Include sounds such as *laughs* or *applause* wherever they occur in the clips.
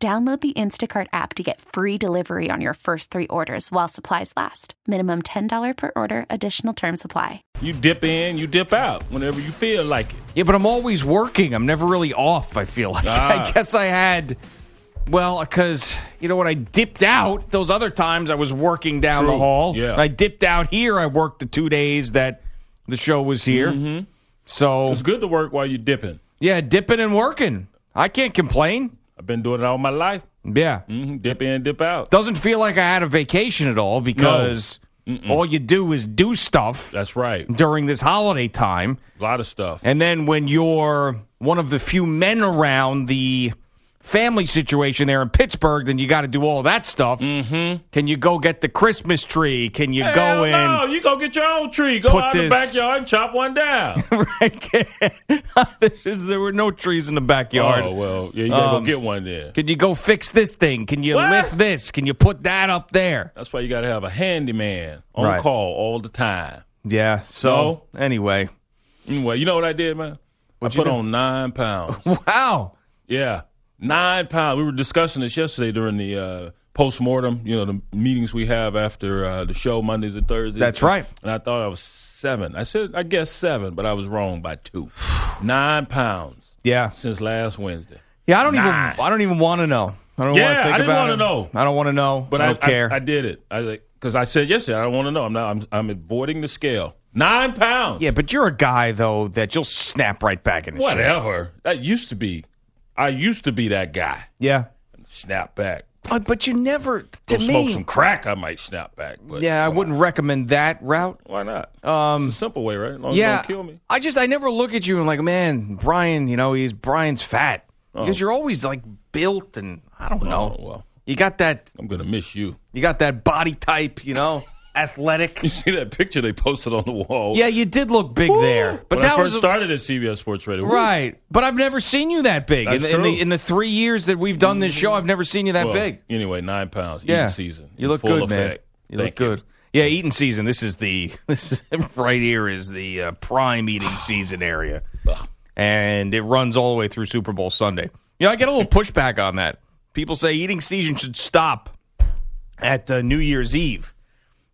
Download the Instacart app to get free delivery on your first three orders while supplies last. Minimum $10 per order, additional term supply. You dip in, you dip out whenever you feel like it. Yeah, but I'm always working. I'm never really off, I feel like. *laughs* Ah. I guess I had, well, because, you know, when I dipped out, those other times I was working down True. the hall. Yeah. I dipped out here. I worked the two days that the show was here. Mm-hmm. So, It's good to work while you're dipping. yeah, dipping and working. I can't complain. Been doing it all my life. Yeah. hmm Dip in, dip out. Doesn't feel like I had a vacation at all because all you do is do stuff That's right. during this holiday time. A lot of stuff. And then when you're one of the few men around the family situation there in Pittsburgh, then you got to do all that stuff. Mm-hmm. Can you go get the Christmas tree? Can you Hell go in? no, you go get your own tree. Go out in the backyard and chop one down. *laughs* *laughs* This is- there were no trees in the backyard. oh well, yeah, you gotta Um, go get one then. Can you go fix this thing? Can you What? lift this? Can you put that up there? That's why you got to have a handyman on Right. call all the time. Yeah. So anyway, Anyway, you know what I did, man? What'd I put do? on nine pounds. *laughs* wow. yeah, nine pounds. We were discussing this yesterday during the uh, post mortem. You know, the meetings we have after uh, the show Mondays and Thursdays. That's right. And I thought I was seven. I said I guess seven, but I was wrong by two. *sighs* nine pounds Yeah. since last Wednesday. Yeah. I don't Nine. even. I don't even want to know. I don't Yeah, want to think I didn't about it. know. I don't want to know. But I I, don't care. I, I did it. I because I said yesterday I don't want to know. I'm not. I'm, I'm avoiding the scale. Nine pounds. Yeah, but you're a guy though that you'll snap right back in. Whatever. That used to be. I used to be that guy. Yeah, Snap back. but, but you never to Go smoke some crack. I might snap back. But yeah, I wouldn't recommend that route. Why not? Um, It's a simple way, right? As long as yeah, it don't kill me. I just I never look at you and like, man, Brian. You know, he's Brian's fat because you're always like built and I don't know. Oh, well, You got that. I'm gonna miss you. You got that body type. You know, athletic. *laughs* You see that picture they posted on the wall? yeah, you did look big there, but when that I first was started at CBS Sports Radio. Woo. right. But I've never seen you that big in the, in the in the three years that we've done this show. I've never seen you that Well, big. Anyway, nine pounds. Yeah, Eating season. You look good, man. You Thank look good. Yeah, eating season. This is the *laughs* this is right here is the uh, prime eating *sighs* season area, and it runs all the way through Super Bowl Sunday. You know, I get a little pushback on that. People say eating season should stop at uh, New Year's Eve.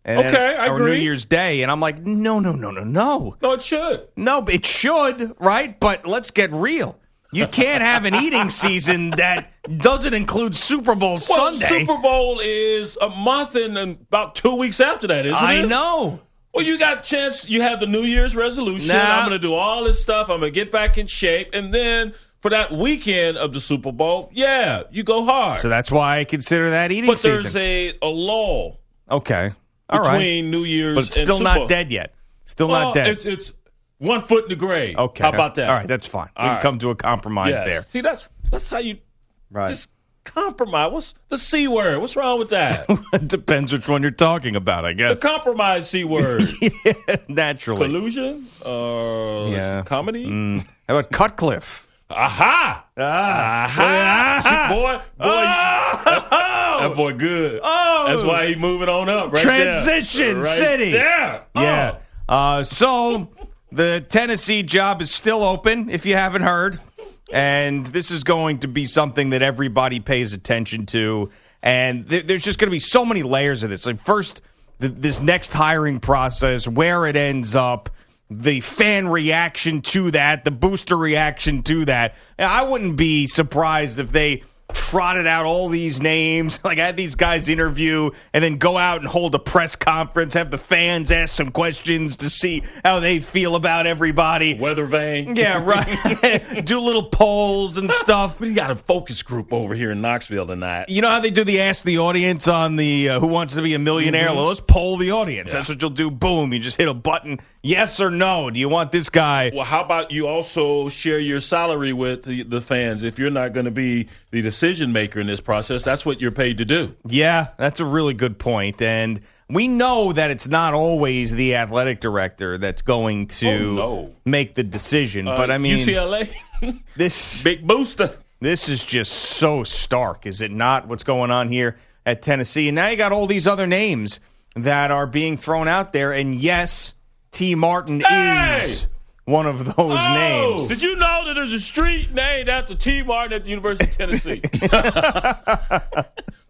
And Okay, I agree. or New. Year's Day, and I'm like, no, no, no, no, no, No, it should. no. It should, right? But let's get real. You can't have an eating season that doesn't include Super Bowl Well, Sunday. Super Bowl is a month and, and about two weeks after that, isn't I it? I know. Well, you got a chance. You have the New Year's resolution. Nah. I'm going to do all this stuff. I'm going to get back in shape, and then for that weekend of the Super Bowl, yeah, you go hard. So that's why I consider that eating but season. there's a, a lull Okay. All right. between New Year's But still Super not Bowl. dead yet. Still Well, not dead. It's, it's one foot in the grave. okay. How about that? All right, that's fine. we All can right. come to a compromise Yes. there. See, that's that's how you Right. just compromise. What's the c word? What's wrong with that? *laughs* it depends which one you're talking about, I guess. the compromise c word. *laughs* Naturally. Collusion? Uh, Yeah. Comedy? Mm. How about Cutcliffe? Aha! Ah. Aha! *laughs* boy, boy, Oh! that boy good. Oh! That's why he moving on up right Transition there. Right City. Yeah. Oh. Uh, so the Tennessee job is still open, if you haven't heard. And this is going to be something that everybody pays attention to. And th- there's just going to be so many layers of this. Like, first, th- this next hiring process, where it ends up, the fan reaction to that, the booster reaction to that. I wouldn't be surprised if they trotted out all these names, *laughs* like had these guys interview and then go out and hold a press conference, have the fans ask some questions to see how they feel about everybody. Weather vane. *laughs* Yeah, right. *laughs* Do little polls and stuff. We got a focus group over here in Knoxville tonight. You know how they do the ask the audience on the uh, Who Wants to Be a Millionaire? Well, let's poll the audience. That's what you'll do. Boom. You just hit a button. Yes or no. Do you want this guy? Well, how about you also share your salary with the, the fans if you're not going to be the decision maker in this process. That's what you're paid to do. Yeah, that's a really good point. And we know that it's not always the athletic director that's going to Oh, no. make the decision. Uh, but I mean, UCLA, *laughs* this *laughs* big booster. this is just so stark, is it not? What's going on here at Tennessee? And now you got all these other names that are being thrown out there. And yes, Tee Martin Hey! is one of those Oh, names. did you know that there's a street named after Tee Martin at the University of Tennessee? *laughs*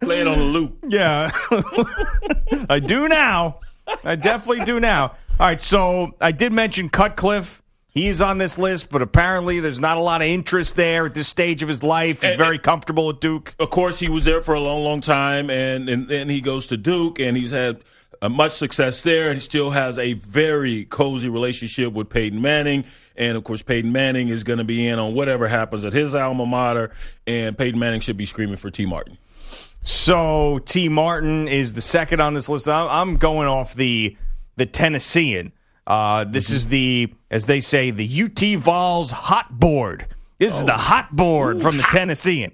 Play it on a loop. Yeah. *laughs* I do now. I definitely do now. All right, so I did mention Cutcliffe. He's on this list, but apparently there's not a lot of interest there at this stage of his life. He's And- very comfortable at Duke. Of course, he was there for a long, long time, and and then he goes to Duke, and he's had uh, much success there, and still has a very cozy relationship with Peyton Manning. And of course, Peyton Manning is going to be in on whatever happens at his alma mater, and Peyton Manning should be screaming for Tee Martin. So Tee Martin is the second on this list. I'm I'm going off the the Tennessean. Uh, this is the, as they say, the UT Vols hot board. This is the hot board from the Tennessean.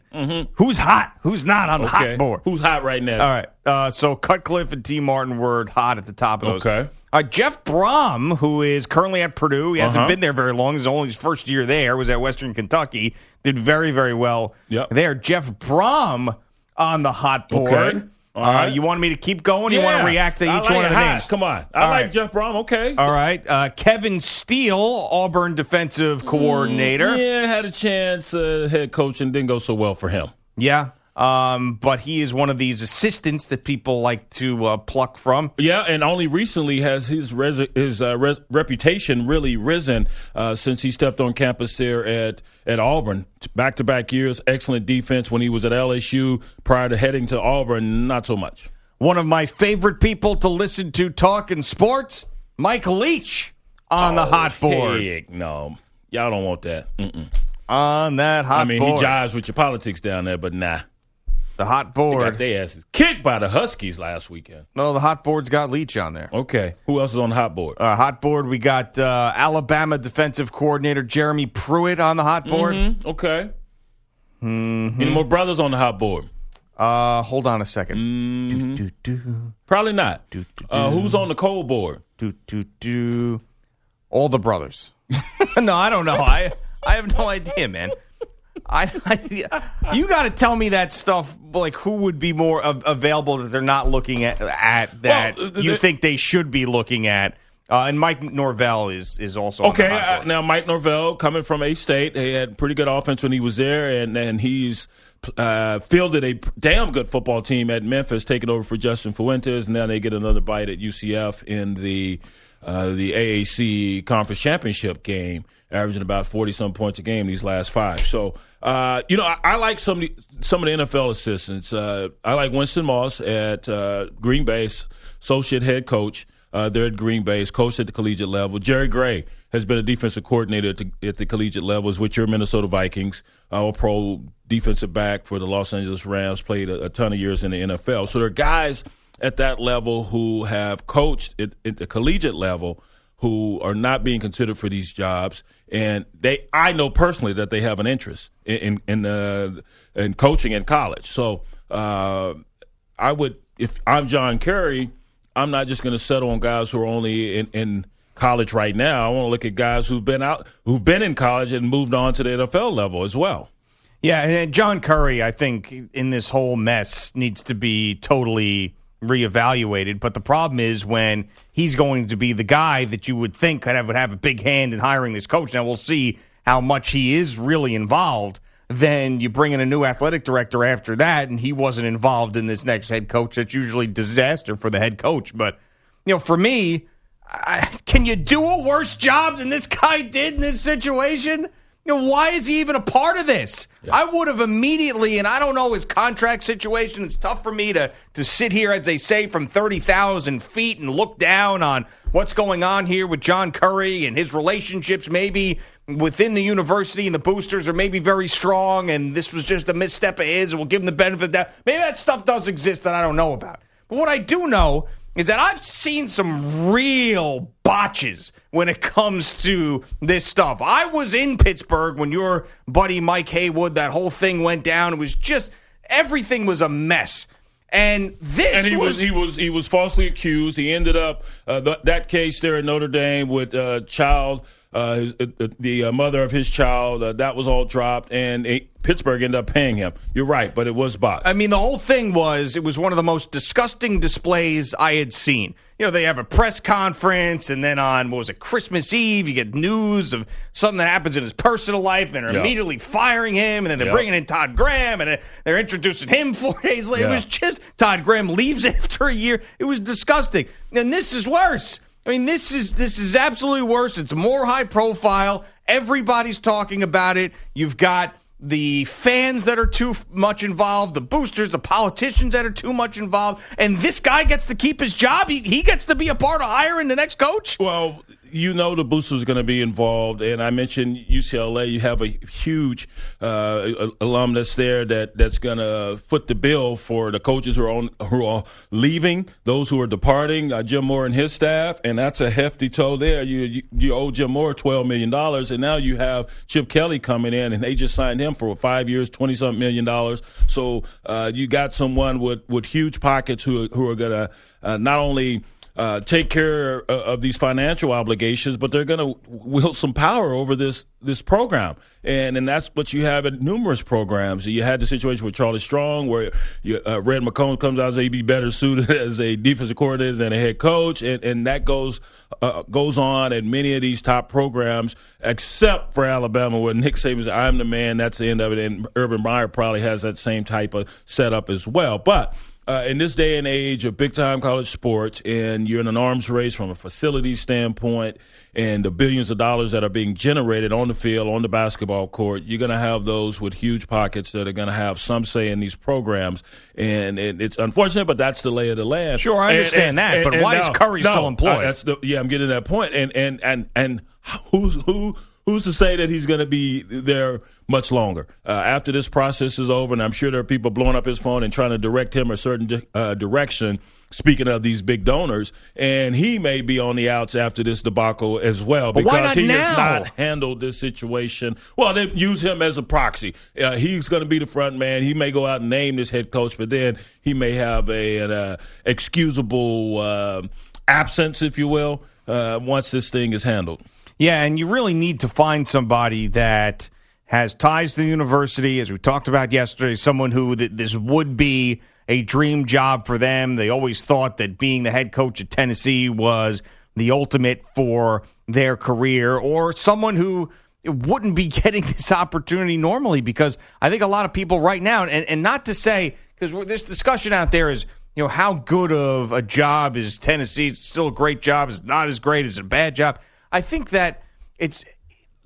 Who's hot? Who's not on the hot board? Who's hot right now? All right. Uh, so Cutcliffe and Tee Martin were hot at the top of those. Okay. Uh, Jeff Brohm, who is currently at Purdue, he hasn't Uh-huh. been there very long. His only his first year there was at Western Kentucky. Did very very well Yep. there. Jeff Brohm on the hot board. Okay. Uh, you want me to keep going? You want to react to each like one of the hot. names? Come on. I All like right. Jeff Brohm. Okay. All right. Uh, Kevin Steele, Auburn defensive coordinator. Yeah, had a chance, uh, head coach, and didn't go so well for him. Yeah. Um, but he is one of these assistants that people like to uh, pluck from. Yeah, and only recently has his res- his uh, res- reputation really risen uh, since he stepped on campus there at at Auburn. Back to back years, excellent defense when he was at LSU. Prior to heading to Auburn, not so much. One of my favorite people to listen to talking sports, Mike Leach on the hot board. Oh, Heck no, y'all don't want that. Mm-mm. On that hot I mean, board. he jives with your politics down there, but nah. The hot board Got their asses kicked by the Huskies last weekend. No, the hot board's got Leach on there. Okay, who else is on the hot board? Uh, hot board, we got uh, Alabama defensive coordinator Jeremy Pruitt on the hot board. Mhm, Okay. Mm-hmm. Any more brothers on the hot board? Uh, hold on a 2nd Mm-hmm. Do, do, do, Probably not. Uh, who's on the cold board? All the brothers. *laughs* no, I don't know. I I have no *laughs* idea, man. I, I you got to tell me that stuff. Like, who would be more av- available that they're not looking at at that Well, you think they should be looking at? Uh, and Mike Norvell is is also Okay, uh, now Mike Norvell coming from A State, he had pretty good offense when he was there, and and he's uh, fielded a damn good football team at Memphis, taking over for Justin Fuentes. And now they get another bite at UCF in the uh, the AAC Conference Championship game, averaging about forty some points a game these last five. So. Uh, you know, I, I like some of the, some of the NFL assistants. Uh, I like Winston Moss at uh, Green Bay, associate head coach. Uh, they're at Green Bay, He's coached at the collegiate level. Jerry Gray has been a defensive coordinator at the, at the collegiate levels with your Minnesota Vikings, all pro defensive back for the Los Angeles Rams, played a, a ton of years in the NFL. So there are guys at that level who have coached at, at the collegiate level who are not being considered for these jobs, and they I know personally that they have an interest in in in, uh, in coaching in college. So uh, I would, if I'm John Currie, I'm not just going to settle on guys who are only in, in college right now. I want to look at guys who've been out, who've been in college and moved on to the NFL level as well. Yeah, and John Currie, I think, in this whole mess needs to be totally reevaluated. But the problem is when he's going to be the guy that you would think could have, would have a big hand in hiring this coach. Now we'll see how much he is really involved. Then you bring in a new athletic director after that, and he wasn't involved in this next head coach. That's usually disaster for the head coach. But you know, for me, I, can you do a worse job than this guy did in this situation? You know, why is he even a part of this? I would have immediately, and I don't know his contract situation. It's tough for me to to sit here, as they say, from thirty thousand feet and look down on what's going on here with John Currie and his relationships, maybe within the university and the boosters are maybe very strong, and this was just a misstep of his. and We'll give him the benefit of that. Maybe that stuff does exist that I don't know about. But what I do know is that I've seen some real botches when it comes to this stuff. I was in Pittsburgh when your buddy Mike Haywood, that whole thing went down. It was just everything was a mess. And this and he was, was, he was he was falsely accused. He ended up uh, th- that case there in Notre Dame with uh, child uh, his, uh, the uh, mother of his child. Uh, that was all dropped, and it, Pittsburgh ended up paying him. You're right, but it was botched. I mean, the whole thing was it was one of the most disgusting displays I had seen. You know, they have a press conference, and then on what was it, Christmas Eve, you get news of something that happens in his personal life. Then they're Yeah. immediately firing him, and then they're Yeah. bringing in Todd Graham, and they're introducing him *laughs* four days later. It was just Todd Graham leaves *laughs* after a year. It was disgusting, and this is worse. I mean, this is this is absolutely worse. It's more high profile. Everybody's talking about it. You've got the fans that are too much involved, the boosters, the politicians that are too much involved, and this guy gets to keep his job. He, he gets to be a part of hiring the next coach. Well, you know the boosters are going to be involved, and I mentioned UCLA. You have a huge uh, alumnus there that that's going to foot the bill for the coaches who are on who are leaving, those who are departing. Uh, Jim Mora and his staff, and that's a hefty toll there. You you, you owe Jim Mora twelve million dollars, and now you have Chip Kelly coming in, and they just signed him for five years, twenty something million dollars. So uh, you got someone with with huge pockets who who are going to uh, not only uh, take care uh, of these financial obligations, but they're going to wield some power over this this program, and and that's what you have at numerous programs. You had the situation with Charlie Strong, where you, uh, Red McComb comes out and says he'd be better suited *laughs* as a defensive coordinator than a head coach, and and that goes uh, goes on at many of these top programs, except for Alabama, where Nick Saban says, "I'm the man." That's the end of it, and Urban Meyer probably has that same type of setup as well, but uh, in this day and age of big time college sports, and you're in an arms race from a facility standpoint, and the billions of dollars that are being generated on the field, on the basketball court, you're going to have those with huge pockets that are going to have some say in these programs. And it, it's unfortunate, but that's the lay of the land. Sure, I And- understand and- that, and- but why is Currie no, still employed? that's the, yeah, I'm getting that point. And and and and who's who? Who's to say that he's going to be there much longer uh, after this process is over? And I'm sure there are people blowing up his phone and trying to direct him a certain di- uh, direction. Speaking of these big donors, and he may be on the outs after this debacle as well But because he now? has not handled this situation. Well, they use him as a proxy. Uh, he's going to be the front man. He may go out and name this head coach, but then he may have a, an uh, excusable uh, absence, if you will, uh, once this thing is handled. Yeah, and you really need to find somebody that has ties to the university, as we talked about yesterday, someone who th- this would be a dream job for them. They always thought that being the head coach at Tennessee was the ultimate for their career, or someone who wouldn't be *laughs* getting this opportunity normally because I think a lot of people right now, and, and not to say, because this discussion out there is, you know, how good of a job is Tennessee? It's still a great job. It's not as great as a bad job. I think that it's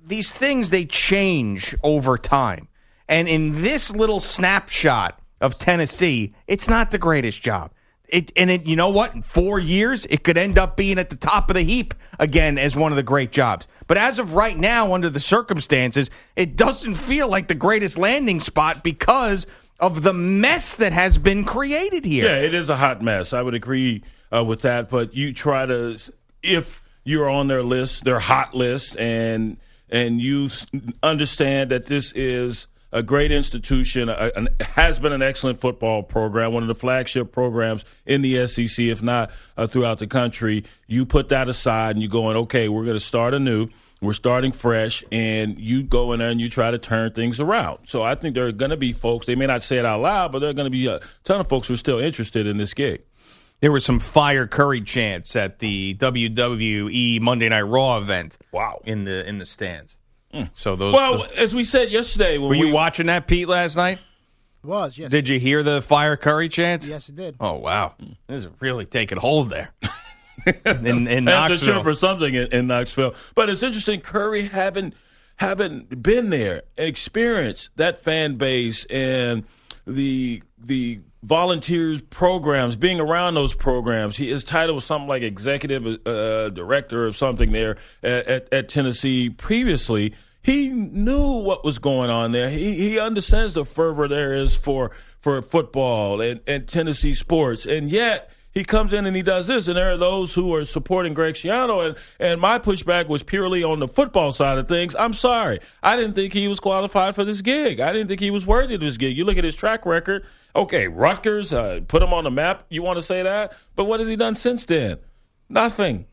these things they change over time. And in this little snapshot of Tennessee, it's not the greatest job. It and it you know what? In 4 years it could end up being at the top of the heap again as one of the great jobs. But as of right now under the circumstances, it doesn't feel like the greatest landing spot because of the mess that has been created here. Yeah, it is a hot mess. I would agree uh, with that. But you try to, if you're on their list, their hot list, and and you understand that this is a great institution, a, an, has been an excellent football program, one of the flagship programs in the SEC, if not uh, throughout the country. You put that aside and you're going, okay, we're going to start anew. We're starting fresh, and you go in there and you try to turn things around. So I think there are going to be folks, they may not say it out loud, but there are going to be a ton of folks who are still interested in this gig. There was some fire Currie chants at the WWE Monday Night Raw event. Wow. In the in the stands. Hmm. So those Well, as we said yesterday, when were we you watching that Pete last night? Was yes. Did you hear the fire Currie chants? Yes, it did. Oh wow, hmm. this is really taking hold there. *laughs* in in have Knoxville. for something in, in Knoxville. But it's interesting, Currie haven't haven't been there and experienced that fan base and the the volunteers programs, being around those programs. He his title was something like executive uh, director or something there at, at, at Tennessee previously. He knew what was going on there. He he understands the fervor there is for for football and, and Tennessee sports, and yet he comes in and he does this, and there are those who are supporting Greg Schiano, and and my pushback was purely on the football side of things. I'm sorry, I didn't think he was qualified for this gig. I didn't think he was worthy of this gig. You look at his track record. Okay, Rutgers uh, put him on the map. You want to say that, but what has he done since then? Nothing.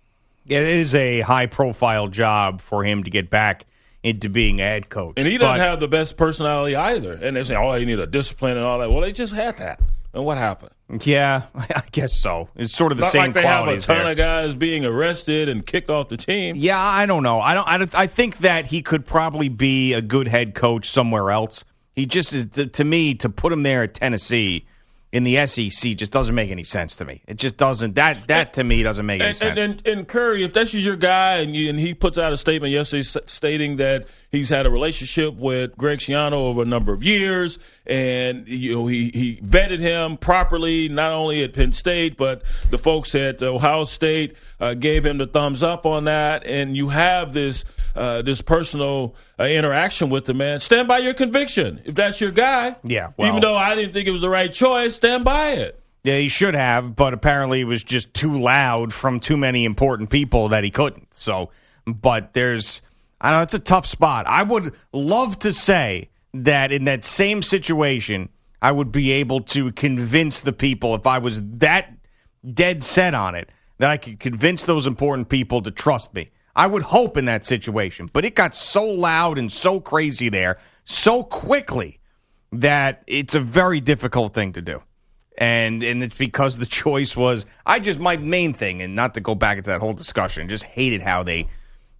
It is a high profile job for him to get back into being a head coach. And he doesn't But- have the best personality either. And they say, oh, you need a discipline and all that. Well, they just had that. And what happened? Yeah, *laughs* I guess so. It's sort of the Not same like they have a ton there. of guys being arrested and kicked off the team. Yeah, I don't know. I don't. I, don't, I think that he could probably be a good head coach somewhere else. He just is to, to me to put him there at Tennessee in the SEC just doesn't make any sense to me. It just doesn't. That that to me doesn't make any And, sense. and, and, and Currie, if that's your guy, and, you, and he puts out a statement yesterday stating that he's had a relationship with Greg Schiano over a number of years, and you know he, he vetted him properly, not only at Penn State, but the folks at Ohio State uh, gave him the thumbs up on that, and you have this uh, this personal uh, interaction with the man. Stand by your conviction. If that's your guy, Yeah, well- even though I didn't think it was the right choice, stand by it. Yeah, he should have, but apparently it was just too loud from too many important people that he couldn't. So, but there's, I don't know, it's a tough spot. I would love to say that in that same situation, I would be able to convince the people if I was that dead set on it that I could convince those important people to trust me. I would hope in that situation, but it got so loud and so crazy there so quickly that it's a very difficult thing to do. And and it's because the *laughs* choice was I just my main thing and not to go back into that whole discussion just hated how they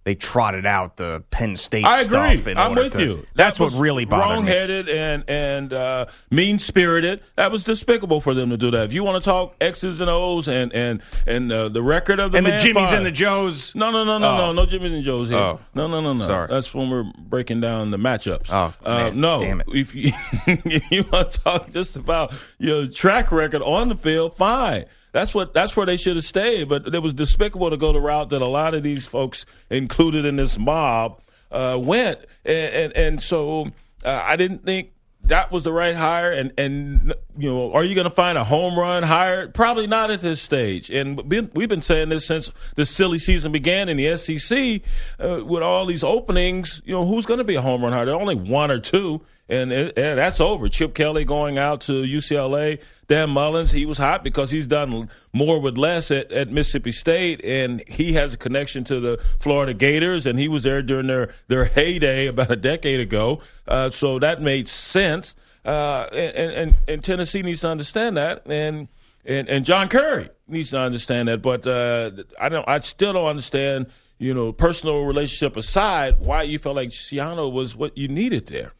they trotted out the Penn State I agree. stuff in I'm with to- you. That's That what really bothered me. wrong-headed and and uh, mean spirited. That was despicable for them to do that. If you want to talk X's and O's and and and uh, the record of the And the man, Jimmys fine. and the Joes. No, no, no, no, Oh. no, no Jimmys and Joes here. Oh. No, no, no, no. Sorry. That's when we're breaking down the matchups. Oh, uh, man. no. Damn it. If you, *laughs* if you want to talk just about your track record on the field, fine. That's what. That's where they should have stayed. But it was despicable to go the route that a lot of these folks included in this mob uh, went, and and, and so uh, I didn't think that was the right hire. And and you know, are you going to find a home run hire? Probably not at this stage. And we've been saying this since this silly season began in the SEC uh, with all these openings. You know, who's going to be a home run hire? Only one or two. And, and that's over. Chip Kelly going out to UCLA. Dan Mullins, he was hot because he's done more with less at, at Mississippi State, and he has a connection to the Florida Gators, and he was there during their, their heyday about a decade ago. Uh, so that made sense. Uh, and, and, and Tennessee needs to understand that, and and, and John Currie needs to understand that. But uh, I don't. I still don't understand. You know, personal relationship aside, why you felt like Schiano was what you needed there.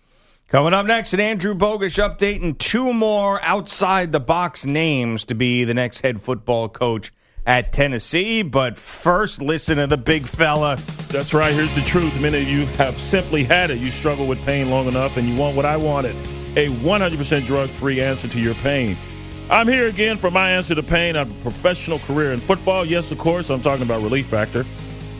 Coming up next, an Andrew Bogusch update and two more outside the box names to be the next head football coach at Tennessee. But first, listen to the big fella. That's right. Here's the truth. The minute you have simply had it, you struggle with pain long enough, and you want what I wanted a 100% drug free answer to your pain. I'm here again for my answer to pain. I have a professional career in football. Yes, of course, I'm talking about Relief Factor.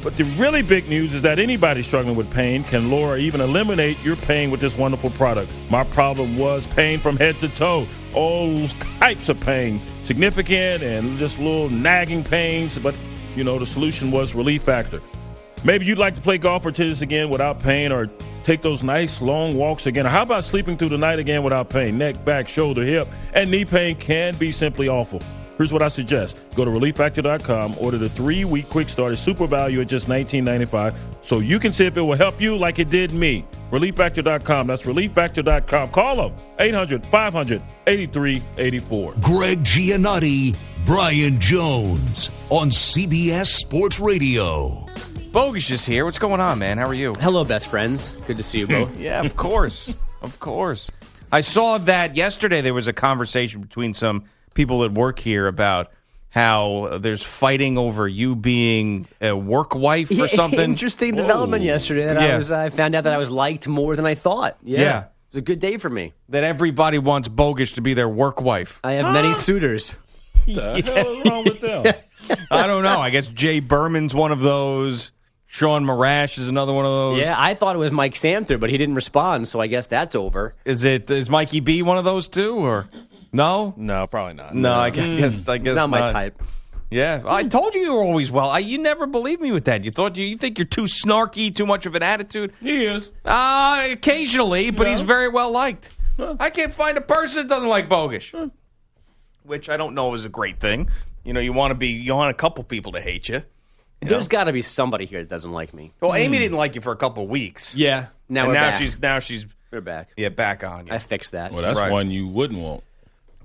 But the really big news is that anybody struggling with pain can lower or even eliminate your pain with this wonderful product. My problem was pain from head to toe, all types of pain, significant and just little nagging pains. But, you know, the solution was Relief Factor. Maybe you'd like to play golf or tennis again without pain or take those nice long walks again. How about sleeping through the night again without pain? Neck, back, shoulder, hip, and knee pain can be simply awful. Here's what I suggest. Go to relieffactor.com, order the three-week quick start at super value at just $19.95 so you can see if it will help you like it did me. Relieffactor.com. That's relieffactor.com. Call them 800-500-8384. Greg Giannotti, Brian Jones on CBS Sports Radio. Bogusch is here. What's going on, man? How are you? Hello, best friends. Good to see you both. *laughs* Yeah, of course. of course. I saw that yesterday there was a conversation between some people that work here about how there's fighting over you being a work wife or *laughs* something. Interesting development yesterday that Yeah. I was. I found out that I was liked more than I thought. Yeah. Yeah. It was a good day for me. that everybody wants Bogusch to be their work wife. I have many *gasps* suitors. The hell is wrong with them? *laughs* I don't know. I guess Jay Berman's one of those. Sean Marash is another one of those. Yeah, I thought it was Mike Samter, but he didn't respond, so I guess that's over. Is it is Mikey B one of those too or No, No, probably not. no. I guess I guess Not my type. Yeah, I told you you were always well. I, you never believed me with that. You thought you, you think you're too snarky, too much of an attitude. He is. Uh, occasionally, but he's very well liked. I can't find a person that doesn't like Bogusch, which I don't know is a great thing. You know, you want to be, you want a couple people to hate you. you There's know? got to be somebody here that doesn't like me. well, Amy didn't like you for a couple of weeks. Yeah. Now and we're now back. she's now she's we're back. yeah back on you. I fixed that. Well, that's Right. one you wouldn't want.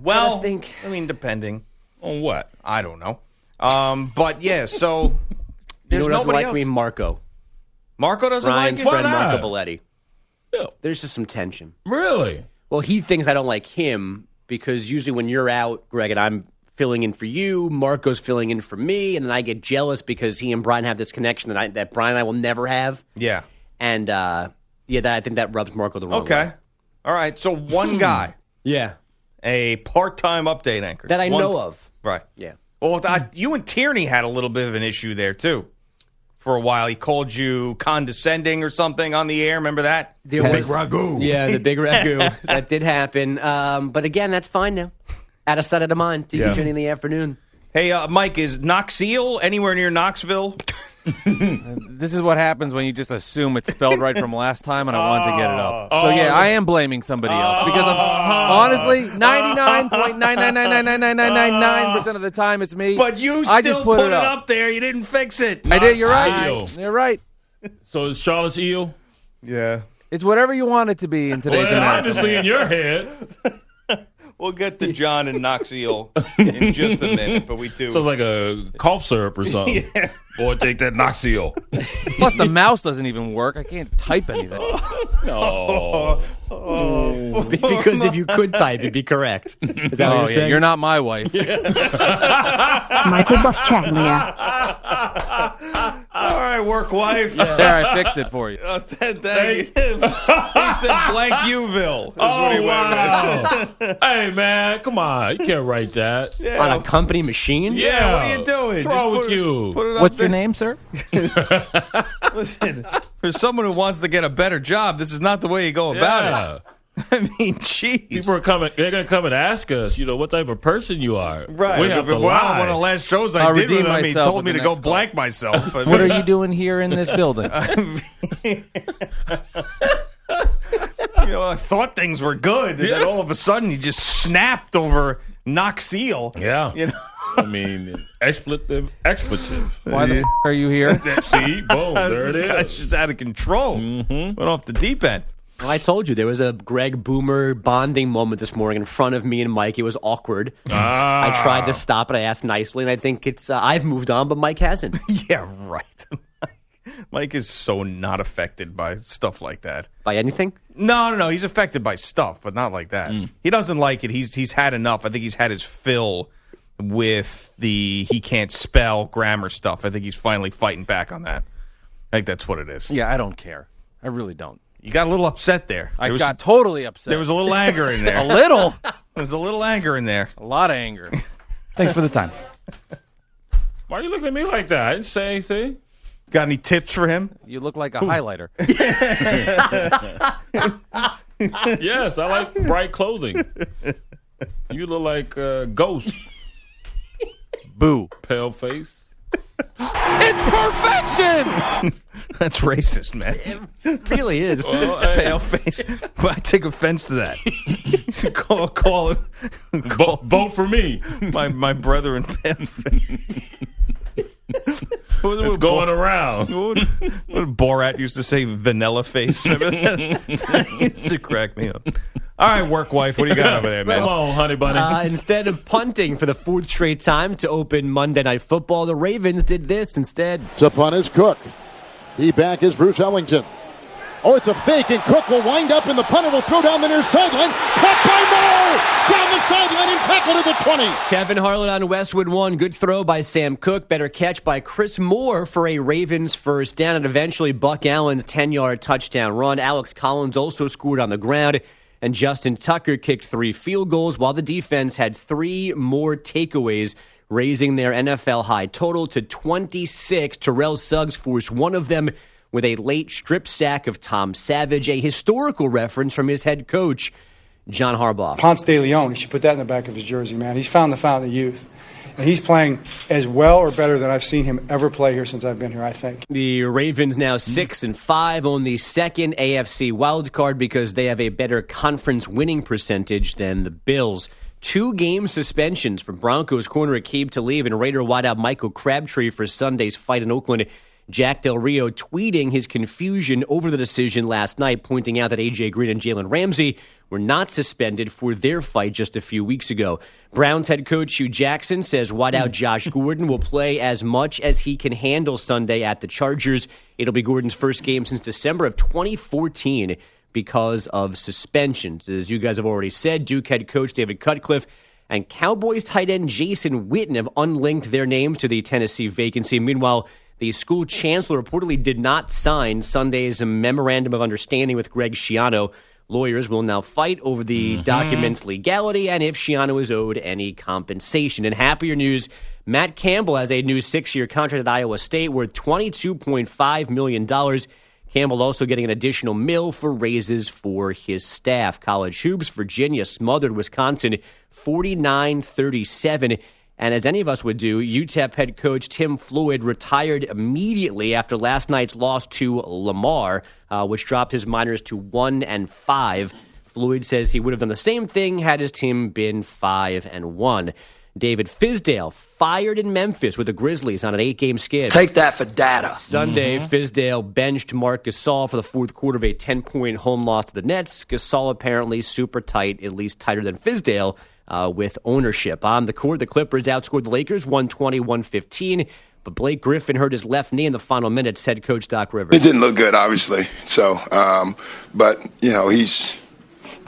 Well, I think- I mean, depending. On what? I don't know. Um, but yeah, so *laughs* you know there's who doesn't nobody like else. me? Marco. Marco doesn't Ryan's like you. friend not? Marco Belletti. Yeah. There's just some tension. Really? Well, he thinks I don't like him because usually when you're out, Greg, and I'm filling in for you, Marco's filling in for me, and then I get jealous because he and Brian have this connection that I, that Brian and I will never have. Yeah. And uh, yeah, that I think that rubs Marco the wrong Okay. way. Okay. All right. So one *clears throat* guy, Yeah, a part-time update anchor that I One- know of. Right. Yeah. Well, I, you and Tierney had a little bit of an issue there too. For a while, he called you condescending or something on the air. Remember that? There was Yeah, the big ragu *laughs* that did happen. Um, but again, that's fine now. Out of sight, out of mind. TV Yeah. training in the afternoon. Hey, uh, Mike, is Knoxville anywhere near Knoxville? *laughs* This is what happens when you just assume it's spelled right from last time, and I wanted to get it up. So yeah, I am blaming somebody else because I'm honestly ninety nine point nine nine nine nine nine nine nine nine nine percent of the time it's me. But you I still just put, it up. up there. You didn't fix it. I did. You're Eel. right. You're right. So is Charlotte's eel? Yeah. It's whatever you want it to be in today's Well, America. obviously in your head. *laughs* We'll get to John and Knoxville *laughs* in just a minute, but we do. Sounds like a cough syrup or *laughs* something. Boy, take that Noxio. Plus, the mouse doesn't even work. I can't type anything. *laughs* Oh. because if you could type, it'd be correct. Is that Oh what you're yeah, saying? you're not my wife. Michael Boscaglia. All right, work wife. There, I fixed it for you. Uh, thank you. he said blank Uville. is what Oh, he went with. wow. hey, man, come on. You can't write that. Yeah. on a company machine. Yeah. what are you doing? What's wrong Just with put it- you? Put it up What's there. Your name, sir? *laughs* Listen, for someone who wants to get a better job, this is not the way you go about Yeah. it. *laughs* I mean, jeez. People are coming. They're gonna come and ask us. You know what type of person you are. Right. We have to well, lie. one of the last shows I I'll did with redeem him, he told me to go next call. blank myself. I *laughs* What are you doing here in this building? you know, I thought things were good, and then all of a sudden you just snapped over Knoxville. Yeah. You know, I mean, expletive, expletive. Why the f- are you here? See, boom, *laughs* there it this just out of control. Went off the deep end. Well, I told you there was a Greg Boomer bonding moment this morning in front of me and Mike. It was awkward. Ah. I tried to stop it. I asked nicely, and I think it's. Uh, I've moved on, but Mike hasn't. *laughs* Yeah, right. *laughs* Mike is so not affected by stuff like that. By anything? No, no, no. He's affected by stuff, but not like that. He doesn't like it. He's he's had enough. I think he's had his fill with the he can't spell grammar stuff. I think he's finally fighting back on that. I think that's what it is. Yeah, I don't care. I really don't. You got a little upset there. I there was, got totally upset. there was a little anger in there. *laughs* a there. little, *laughs* There's a little anger in there. a lot of anger. *laughs* Thanks for the time. Why are you looking at me like that? I didn't say anything. Got any tips for him? You look like a highlighter. Yes, I like bright clothing. You look like a ghost, Boo. pale face. *laughs* It's perfection. *laughs* That's racist, man. It *laughs* really is. Well, hey, Pale face. But I take offense to that. call call him. vo- vote for me. my my brother in pale face. It's going around. What, what Borat used to say, vanilla face. Remember that? that used to crack me up. All right, work wife, what do you got over there, man? Come on, honey bunny. Uh, instead of punting for the fourth straight time to open Monday Night Football, the Ravens did this instead. To punt is Cook. He back is Bruce Ellington. Oh, it's a fake, and Cook will wind up, and the punter will throw down the near sideline. Caught by Moore! Down the sideline and tackled at the 20. Kevin Harlan on Westwood one. Good throw by Sam Cook. Better catch by Chris Moore for a Ravens first down, and eventually Buck Allen's 10 yard touchdown run. Alex Collins also scored on the ground, and Justin Tucker kicked three field goals, while the defense had three more takeaways, raising their NFL high total to 26. Terrell Suggs forced one of them with a late strip sack of Tom Savage, a historical reference from his head coach. John Harbaugh. Ponce de Leon, he should put that in the back of his jersey, man. He's found the fountain of youth. He's playing as well or better than I've seen him ever play here since I've been here, I think. The Ravens now six and five on the second AFC wild card because they have a better conference winning percentage than the Bills. Two game suspensions for Broncos corner Aqib Talib and Raider wideout Michael Crabtree for Sunday's fight in Oakland. Jack Del Rio tweeting his confusion over the decision last night, pointing out that AJ Green and Jalen Ramsey were not suspended for their fight just a few weeks ago. Browns head coach Hue Jackson says wideout Josh *laughs* Gordon will play as much as he can handle Sunday at the Chargers. It'll be Gordon's first game since December of 2014 because of suspensions. As you guys have already said, Duke head coach David Cutcliffe and Cowboys tight end Jason Witten have unlinked their names to the Tennessee vacancy. Meanwhile, the school chancellor reportedly did not sign Sunday's memorandum of understanding with Greg Schiano. Lawyers will now fight over the Mm-hmm. document's legality and if Schiano is owed any compensation. In happier news, Matt Campbell has a new six year contract at Iowa State worth $22.5 million. Campbell also getting an additional mill for raises for his staff. College Hoops, Virginia smothered Wisconsin 49 37. And as any of us would do, UTEP head coach Tim Floyd retired immediately after last night's loss to Lamar, uh, which dropped his Miners to one and five. Floyd says he would have done the same thing had his team been five and one. David Fizdale fired in Memphis with the Grizzlies on an eight-game skid. Take that for data. Sunday, Fizdale benched Marc Gasol for the fourth quarter of a 10 point home loss to the Nets. Gasol apparently super tight, at least tighter than Fizdale, uh, with ownership. On the court, the Clippers outscored the Lakers 120 115. But Blake Griffin hurt his left knee in the final minutes, head coach Doc Rivers. It didn't look good, obviously. So, um, but you know, he's.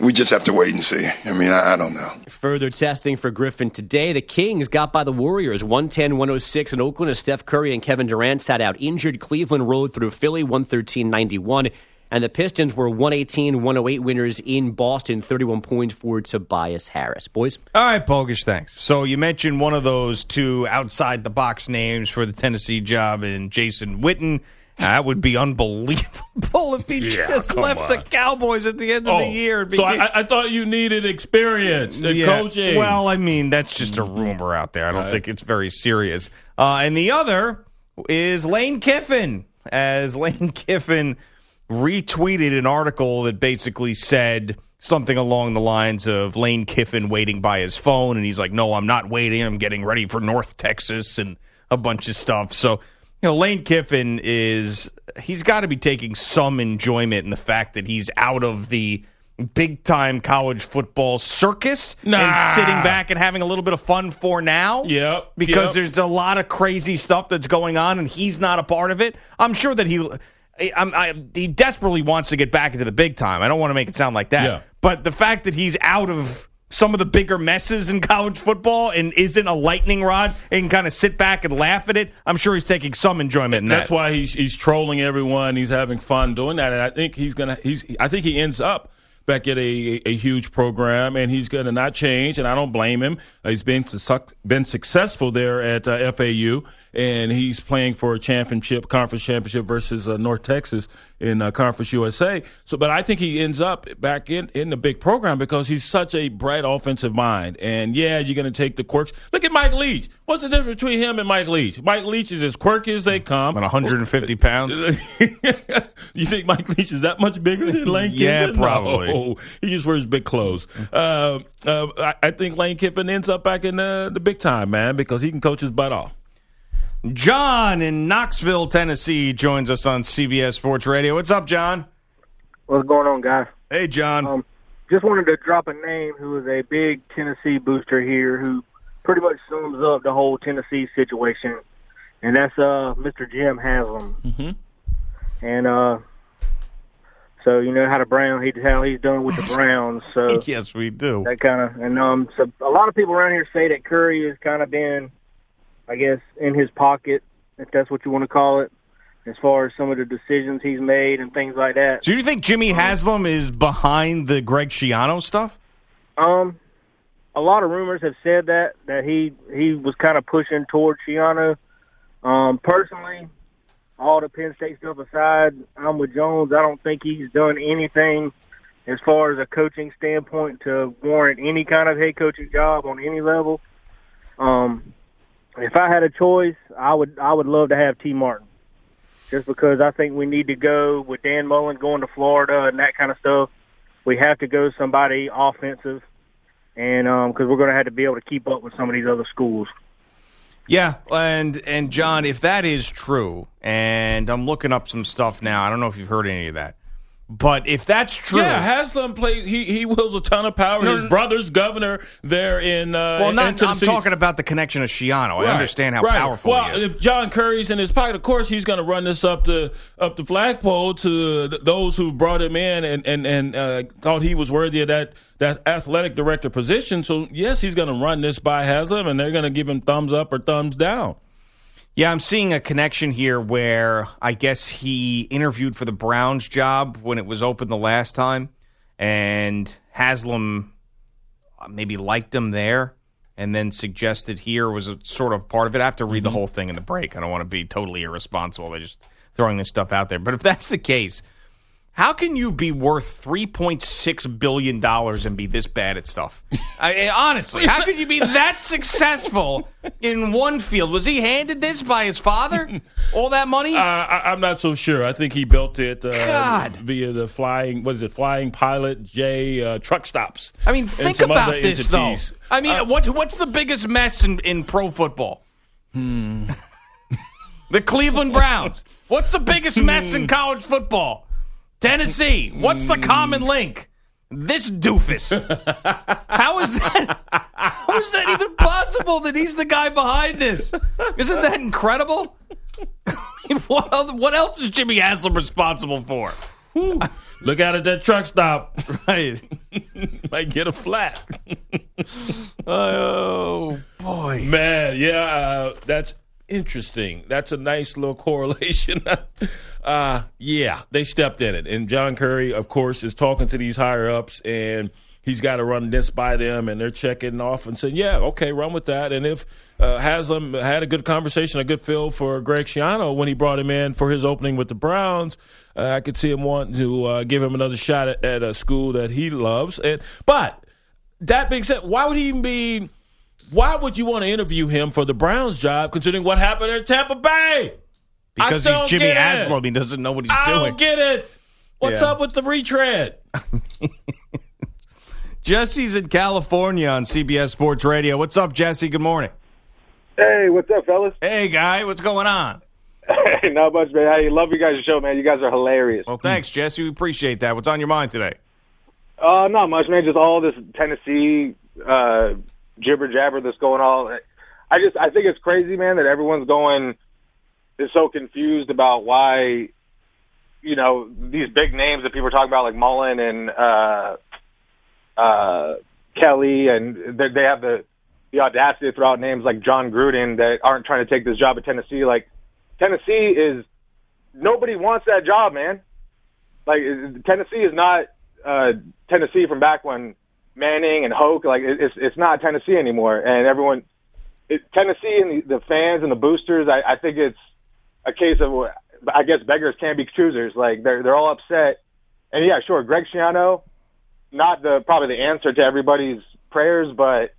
We just have to wait and see. I mean, I, I don't know. Further testing for Griffin today. The Kings got by the Warriors 110 106 in Oakland as Steph Curry and Kevin Durant sat out injured. Cleveland rolled through Philly 113 91. And the Pistons were 118 108 winners in Boston, 31 points for Tobias Harris. Boys? All right, Bogus, thanks. So you mentioned one of those two outside the box names for the Tennessee job in Jason Witten. That would be *laughs* unbelievable if he Yeah, just come left the. Cowboys at the end of the year. Oh, so I, I thought you needed experience in Yeah, coaching. Well, I mean, that's just a rumor out there. I don't Right. think it's very serious. Uh, and the other is Lane Kiffin, as *laughs* Lane Kiffin retweeted an article that basically said something along the lines of Lane Kiffin waiting by his phone. And he's like, no, I'm not waiting. I'm getting ready for North Texas and a bunch of stuff. So, you know, Lane Kiffin is, he's got to be taking some enjoyment in the fact that he's out of the big time college football circus Nah. and sitting back and having a little bit of fun for now. Yep, Because yep. there's a lot of crazy stuff that's going on and he's not a part of it. I'm sure that he. I, he desperately wants to get back into the big time. I don't want to make it sound like that. Yeah. But the fact that he's out of some of the bigger messes in *laughs* college football and isn't a lightning rod and can kind of sit back and laugh at it, I'm sure he's taking some enjoyment in That's that. That's why he's he's trolling everyone. He's having fun doing that, and I think he's gonna. He's. I think he ends up back at a a huge program, and he's gonna not change. And I don't blame him. He's been been successful there at uh, FAU, and he's playing for a championship, conference championship versus uh, North Texas in uh, Conference USA. So, but I think he ends up back in in the big program because he's such a bright offensive mind. And yeah, you're gonna take the quirks. Look at Mike Leach. What's the difference between him and Mike Leach? Mike Leach is as quirky as they come. At 150 pounds. *laughs* you think Mike Leach is that much bigger than Lane *laughs* Yeah, Kiffin? probably. No, he just wears big clothes. Uh, uh, I, I think Lane Kiffin ends up back in the, the big time, man, because he can coach his butt off. John in Knoxville, Tennessee joins us on CBS Sports Radio. What's up, John? What's going on, guys? Hey, John. Um, just wanted to drop a name who is a big Tennessee booster here, who pretty much sums up the whole Tennessee situation, and that's uh Mr. Jim Haslam. Mm-hmm. And uh, so you know how the Brown he how he's done with the *laughs* Browns. So yes, we do. that kind of and um, so a lot of people around here say that Currie has kind of been, I guess, in his pocket, if that's what you want to call it, as far as some of the decisions he's made and things like that. So you think Jimmy Haslam is behind the Greg Schiano stuff? Um, a lot of rumors have said that that he he was kind of pushing towards Schiano. Um, personally, all the Penn State stuff aside, I'm with Jones. I don't think he's done anything as far as a coaching standpoint to warrant any kind of head coaching job on any level. Um, if I had a choice, I would I would love to have Tee Martin, just because I think we need to go with Dan Mullen going to Florida and that kind of stuff. We have to go somebody offensive, and um, because we're going to have to be able to keep up with some of these other schools. Yeah, and and John, if that is true, and I'm looking up some stuff now. I don't know if you've heard any of that, but if that's true, Yeah, Haslam plays. He he wields a ton of power. No, His brother's governor there in. Uh, well, in not. I'm talking about the connection of Schiano. I understand how right. powerful Well, he is. if John Currie's in his pocket, of course he's going to run this up the up the flagpole to th- those who brought him in and and and uh, thought he was worthy of that that athletic director position. So yes, he's going to run this by Haslam, and they're going to give him thumbs up or thumbs down. Yeah, I'm seeing a connection here where I guess he interviewed for the Browns job when it was open the last time, and Haslam uh, maybe liked him there and then suggested here was a sort of part of it. I have to read the whole thing in the break. I don't want to be totally irresponsible by just throwing this stuff out there. But if that's the case, how can you be worth $3.6 billion and be this bad at stuff? I, honestly, how could you be that successful in one field? Was he handed this by his father? All that money? Uh, I, I'm not so sure. I think he built it uh, God. via the flying. Was it flying pilot J uh, truck stops? I mean, think about this, entities. though. I mean, Uh, what what's the biggest mess in, in pro football? Hmm. the Cleveland Browns. What's the biggest mess in *laughs* college football? Tennessee. What's the common link? This doofus. How is that? How is that even possible that he's the guy behind this? Isn't that incredible? *laughs* What, other, what else is Jimmy Haslam responsible for? Look out at that truck stop. Right. *laughs* Might get a flat. *laughs* oh boy, man, yeah, uh, that's interesting. That's a nice little *laughs* correlation. uh, yeah, they stepped in it, and John Currie, of course, is talking to these higher ups, and he's got to run this by them, and they're checking off and saying, "Yeah, okay, run with that." And if uh, Haslam had a good conversation, a good feel for Greg Schiano when he brought him in for his opening with the Browns. Uh, I could see him wanting to uh, give him another shot at, at a school that he loves. And but that being said, why would he even be? Why would you want to interview him for the Browns job, considering what happened in Tampa Bay? Because I he's Jimmy get. Haslam, he doesn't know what he's I doing. don't get it. What's Yeah. up with the retread? *laughs* Jesse's in California on CBS Sports Radio. What's up, Jesse? Good morning. Hey, what's up, fellas? Hey, guy, what's going on? Hey, not much, man. I love you guys' show, man. You guys are hilarious. Well, thanks, Jesse. We appreciate that. What's on your mind today? Uh, not much, man. Just all this Tennessee uh, jibber jabber that's going on. I just, I think it's crazy, man, that everyone's going is so confused about why, you know, these big names that people are talking about, like Mullen and uh, uh, Kelly, and they, they have the the audacity to throw out names like Jon Gruden that aren't trying to take this job at Tennessee. Like Tennessee is nobody wants that job, man. Like Tennessee is not uh, Tennessee from back when Manning and Hoke. Like it- it's it's not Tennessee anymore, and everyone. It, Tennessee and the, the fans and the boosters. I, I think it's a case of I guess beggars can't be choosers. Like they're they're all upset, and yeah, sure, Greg Schiano, not the probably the answer to everybody's prayers, but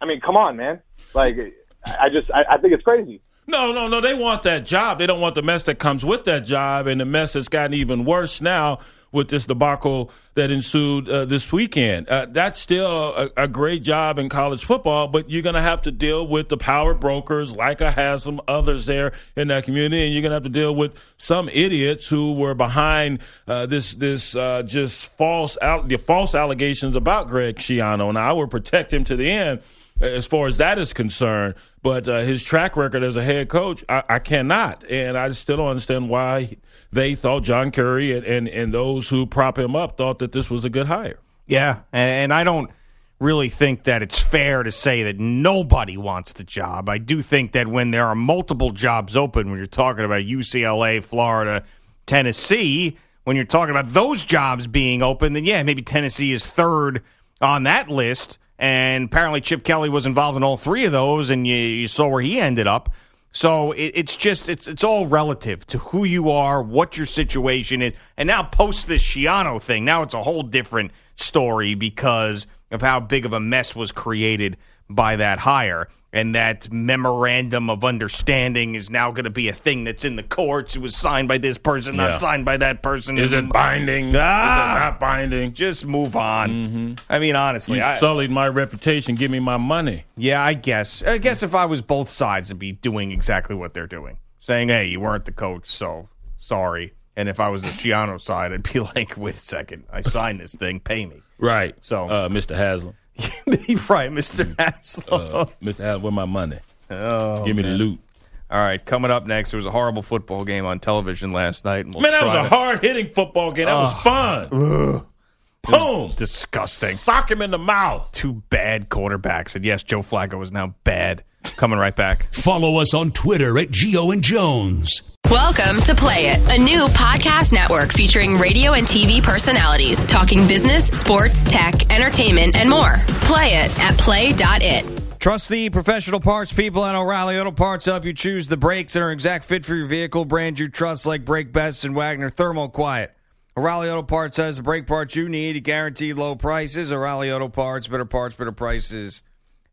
I mean, come on, man. Like I I just I, I think it's crazy. No, no, no. They want that job. They don't want the mess that comes with that job, and the mess has gotten even worse now with this debacle that ensued uh, this weekend. Uh, that's still a, a great job in college football, but you're going to have to deal with the power brokers like a Haslam, others there in that community, and you're going to have to deal with some idiots who were behind uh, this this uh, just false out the false allegations about Greg Schiano. And I will protect him to the end as far as that is concerned. But uh, his track record as a head coach, I, I cannot, and I still don't understand why they thought John Currie and, and, and those who prop him up thought that this was a good hire. Yeah, and, and I don't really think that it's fair to say that nobody wants the job. I do think that when there are multiple jobs open, when you're talking about UCLA, Florida, Tennessee, when you're talking about those jobs being open, then yeah, maybe Tennessee is third on that list. And apparently Chip Kelly was involved in all three of those, and you, you saw where he ended up. So it, it's just it's it's all relative to who you are, what your situation is, and now post this Schiano thing. Now it's a whole different story because of how big of a mess was created by that hire. And that memorandum of understanding is now going to be a thing that's in the courts. It was signed by this person, Yeah. not signed by that person. Is it binding? Is it Ah! not binding? Just move on. I mean, honestly, You I, sullied my reputation. Give me my money. yeah, I guess. I guess if I was both sides, I'd be doing exactly what they're doing, saying, "Hey, you weren't the coach, so sorry." And if I was the Schiano side, I'd be *laughs* like, "Wait a second, I signed this thing, pay me." Right. So, uh, Mr. Haslam. *laughs* right, Mister Haslam. Uh, Mr. Where my money? Oh, Give me the loot. All right, coming up next, there was a horrible football game on television last night. we'll Man, that was a hard hitting football game. That was Ugh. Fun. Boom. Disgusting. Sock him in the mouth. Two bad quarterbacks, and yes, Joe Flacco is now bad. Coming right back. Follow us on Twitter at Geo and Jones. Welcome to Play It, a new podcast network featuring radio and TV personalities talking business, sports, tech, entertainment, and more. Play it at play.it. Trust the professional parts people at O'Reilly Auto Parts help you choose the brakes that are exact fit for your vehicle. brand you trust like BrakeBest and Wagner ThermoQuiet. O'Reilly Auto Parts has the brake parts you need at guaranteed low prices. O'Reilly Auto Parts, better parts, better prices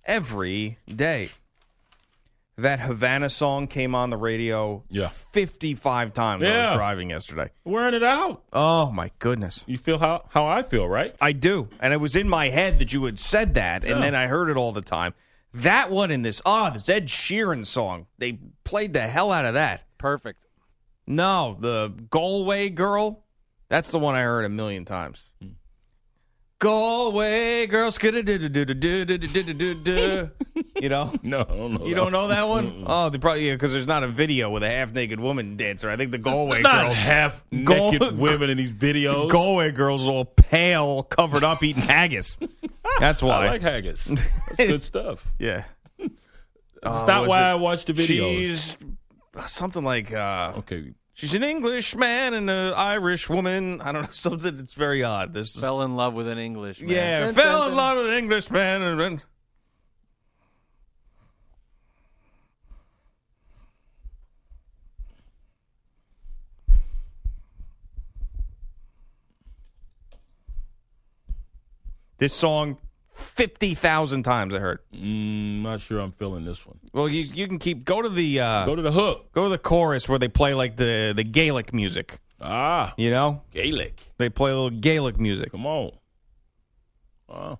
every day. That Havana song came on the radio Yeah. 55 times when I was Yeah. driving yesterday. Wearing it out. Oh, my goodness. You feel how, how I feel, right? I do. And it was in my head that you had said that, and then I heard it all the time. That one in this, oh, this Ed Sheeran song. They played the hell out of that. Perfect. No, the Galway girl. That's the one I heard a million times. Mm. Go away, girls. You know? *laughs* No, You don't know that one? Oh, they probably because there's not a video with a half naked woman dancer. I think the Galway *laughs* not girls half naked *laughs* women in these videos. Galway girls all pale, covered up, eating haggis. That's why I like haggis. That's good stuff. yeah. That's oh, not why it? I watched the videos. She's something like uh, okay. She's an Englishman and an Irish woman. I don't know *laughs* something. that's very odd. This Fell in love with an English man. yeah, Dun, fell dun, in dun. love with an Englishman and then. This song, fifty thousand times I heard. Mm, not sure I'm feeling this one. Well, you you can keep go to the uh, Go to the hook. go to the chorus where they play like the the Gaelic music. Ah, You know, Gaelic. they play a little Gaelic music. Come on. Oh,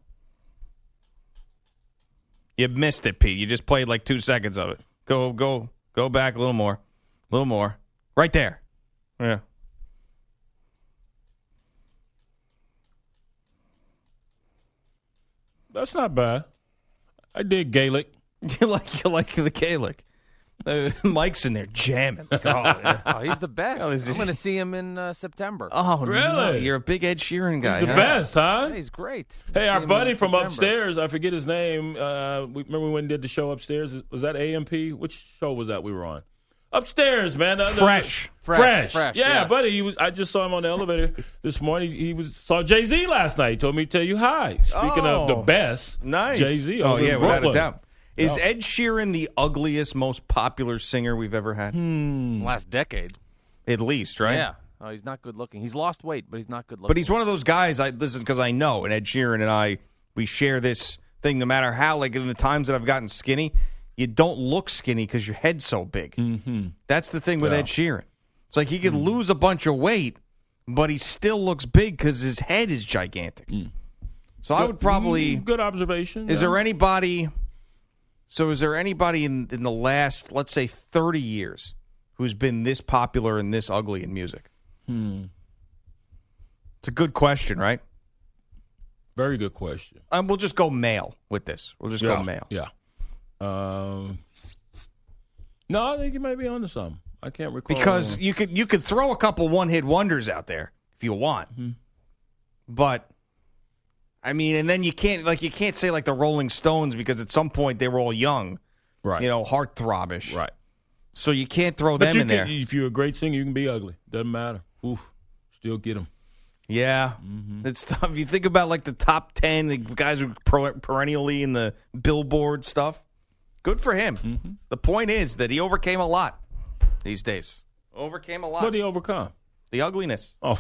You missed it, Pete. You just played like two seconds of it. Go, go, go back a little more, a little more. Right there. Yeah. That's not bad. I did Gaelic. *laughs* You like you like the Gaelic. Uh, *laughs* Mike's in there jamming. God, *laughs* yeah. Oh, he's the best. Oh, is he- I'm going to see him in uh, September. Oh, Really? no, you're a big Ed Sheeran guy. He's the huh? best, huh? Yeah, he's great. Hey, our buddy from September. upstairs, I forget his name. Uh, we, remember when we did the show upstairs? Was that AMP? Which show was that we were on? Upstairs, man. The- the- Fresh. Fresh. Fresh, fresh, yeah, yes. buddy. He was. I just saw him on the elevator *laughs* this morning. He was saw Jay Z last night. He told me to tell you hi. Speaking of the Oh, best, Nice. Jay Z. Oh yeah, without a doubt. Is Yep. Ed Sheeran the ugliest, most popular singer we've ever had? Hmm. Last decade. At least, right? Yeah. Oh, he's not good looking. He's lost weight, but he's not good looking. But he's one of those guys. I listen because I know, and Ed Sheeran and I, we share this thing. No matter how, like in the times that I've gotten skinny, you don't look skinny because your head's so big. Mm-hmm. That's the thing with Yeah. Ed Sheeran. It's like he could lose a bunch of weight, but he still looks big because his head is gigantic. So I would probably. Mm, good observation. Is yeah. there anybody? So is there anybody in in the last, let's say, thirty years, who's been this popular and this ugly in music? Hmm. It's a good question, right? Very good question. Um, we'll just go male with this. We'll just yeah. go male. Yeah. Um. No, I think you might be onto something. I can't recall Because you could you could throw a couple one hit wonders out there if you want, Mm-hmm. but I mean, and then you can't like you can't say like the Rolling Stones because at some point they were all young, right, you know, heartthrobish, right. So you can't throw But them in can, there. if you're a great singer, you can be ugly. Doesn't matter. Oof, still get them. Yeah, it's tough. You think about like the top ten the guys who are per- perennially in the Billboard stuff. Good for him. Mm-hmm. The point is that he overcame a lot these days. Overcame a lot. What did he overcome? the ugliness. Oh,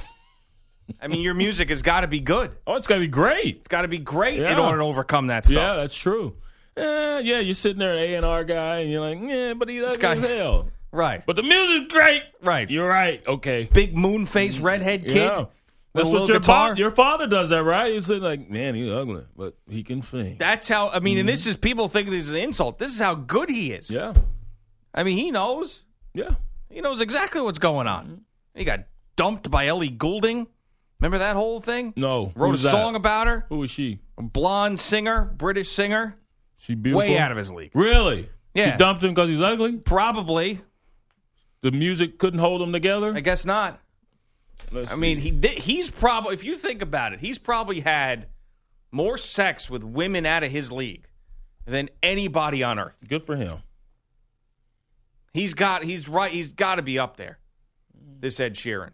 I mean, your music has got to be good. oh, it's gonna be great. It's got to be great in Yeah. order to overcome that stuff. Yeah, that's true. Eh, yeah, you're sitting there, A and R guy, and you're like, yeah, but he's ugly guy- as hell. Right. But the music's great. Right. You're right. Okay. Big moon face redhead kid. Yeah. With That's what your, guitar. fa- your father does that, right? He's like, man, he's ugly, but he can sing. That's how. I mean, and this is people think this is an insult. This is how good he is. Mm-hmm. yeah. I mean, he knows. Yeah. He knows exactly what's going on. Mm-hmm. He got dumped by Ellie Goulding. Remember that whole thing? No. Wrote Who's a that? song about her. Who is she? A blonde singer, British singer. She beautiful. Way out of his league. Really? Yeah. She dumped him because he's ugly. Probably. The music couldn't hold them together. I guess not. Let's I mean, see. he di- he's probably if you think about it, he's probably had more sex with women out of his league than anybody on earth. good for him. He's got he's right. He's got to be up there. This Ed Sheeran.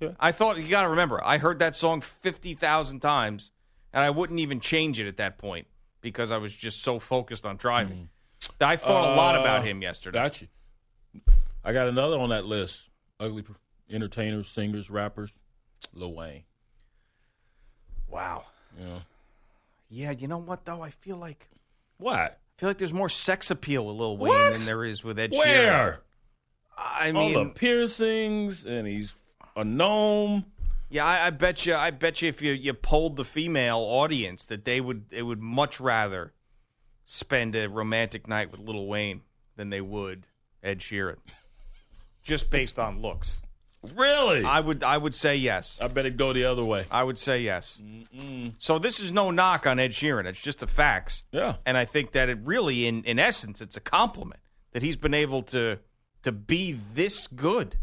Okay. I thought you got to remember. I heard that song fifty thousand times, and I wouldn't even change it at that point because I was just so focused on driving. I thought a lot about Uh, him yesterday. Got you. I got another on that list. Ugly entertainers, singers, rappers. Lil Wayne. Wow. Yeah. Yeah, you know what though? I feel like What? I feel like there's more sex appeal with Lil Wayne What? than there is with Ed Sheeran. Where? I All mean, the piercings, and he's a gnome. Yeah, I, I bet you. I bet you if you, you polled the female audience, that they would they would much rather spend a romantic night with Lil Wayne than they would Ed Sheeran, just based on looks. Really? I would I would say yes. I bet it'd go the other way. I would say yes. So this is no knock on Ed Sheeran. It's just the facts. Yeah. And I think that it really, in in essence, it's a compliment that he's been able to to be this good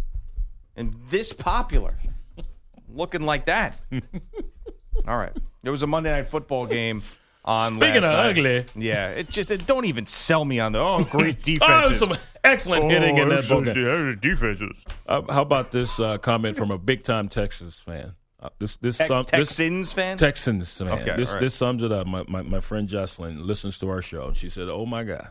and this popular, *laughs* looking like that. *laughs* All right. There was a Monday night football game on. Speaking of night. ugly. yeah, it just it, don't even sell me on the oh *laughs* great defense. Oh, some excellent hitting in that game. game. defenses. Uh, how about this uh, comment from a big time Texas fan? Uh, this this, Tex- sum, this Texans fan. Texans fan. Okay, this right. this sums it up. My, my my friend Jocelyn listens to our show. and She said, "Oh my God,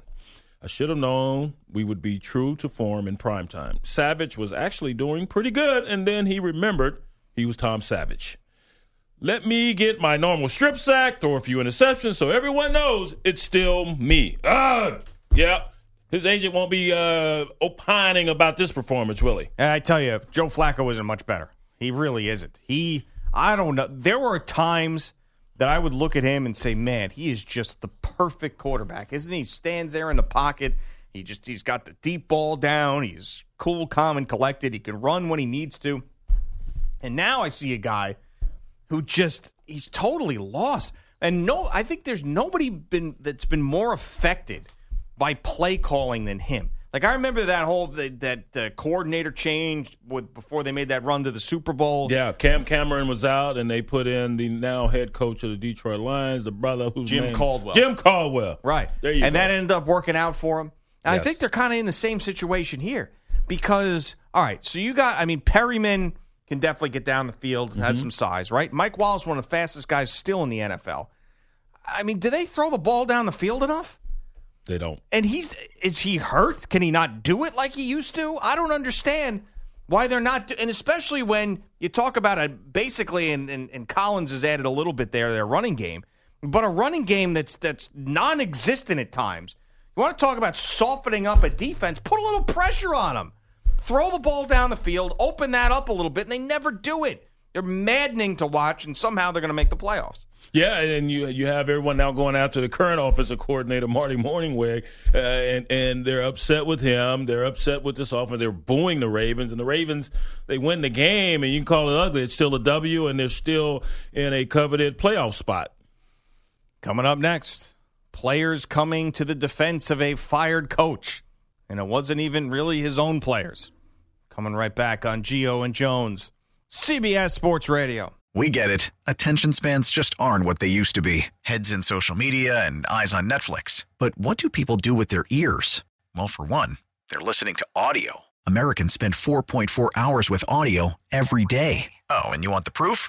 I should have known we would be true to form in prime time. Savage was actually doing pretty good, and then he remembered he was Tom Savage. Let me get my normal strip sack, throw a few interceptions, so everyone knows it's still me. Ah, yeah." His agent won't be uh, opining about this performance, will he? And I tell you, Joe Flacco isn't much better. He really isn't. He, I don't know. There were times that I would look at him and say, "Man, he is just the perfect quarterback, isn't he?" He stands there in the pocket. He just he's got the deep ball down. He's cool, calm, and collected. He can run when he needs to. And now I see a guy who just he's totally lost. And no, I think there's nobody been that's been more affected by play calling than him. Like I remember that whole that, that uh, coordinator change with before they made that run to the Super Bowl. Yeah, Cam Cameron was out, and they put in the now head coach of the Detroit Lions, the brother who's Jim Caldwell. Jim Caldwell. Right. There you and go. that ended up working out for him. And I think they're kind of in the same situation here because, all right, so you got, I mean, Perriman can definitely get down the field, Mm-hmm. has some size, right? Mike Wallace, one of the fastest guys still in the NFL. I mean, do they throw the ball down the field enough? They don't. And he's, is he hurt? Can he not do it like he used to? I don't understand why they're not, do- and especially when you talk about it, basically, and, and, and Collins has added a little bit there, their running game, but a running game that's that's non-existent at times. You want to talk about softening up a defense? Put a little pressure on them. Throw the ball down the field, open that up a little bit, and they never do it. They're maddening to watch, and somehow they're going to make the playoffs. Yeah, and you you have everyone now going after the current offensive coordinator Marty Mornhinweg, uh, and and they're upset with him. They're upset with this offense. They're booing the Ravens, and the Ravens they win the game, and you can call it ugly. It's still a W, and they're still in a coveted playoff spot. Coming up next, players coming to the defense of a fired coach. And it wasn't even really his own players. Coming right back on Geo and Jones, CBS Sports Radio. We get it. Attention spans just aren't what they used to be heads in social media and eyes on Netflix. But what do people do with their ears? Well, for one, they're listening to audio. Americans spend 4.4 hours with audio every day. Oh, and you want the proof?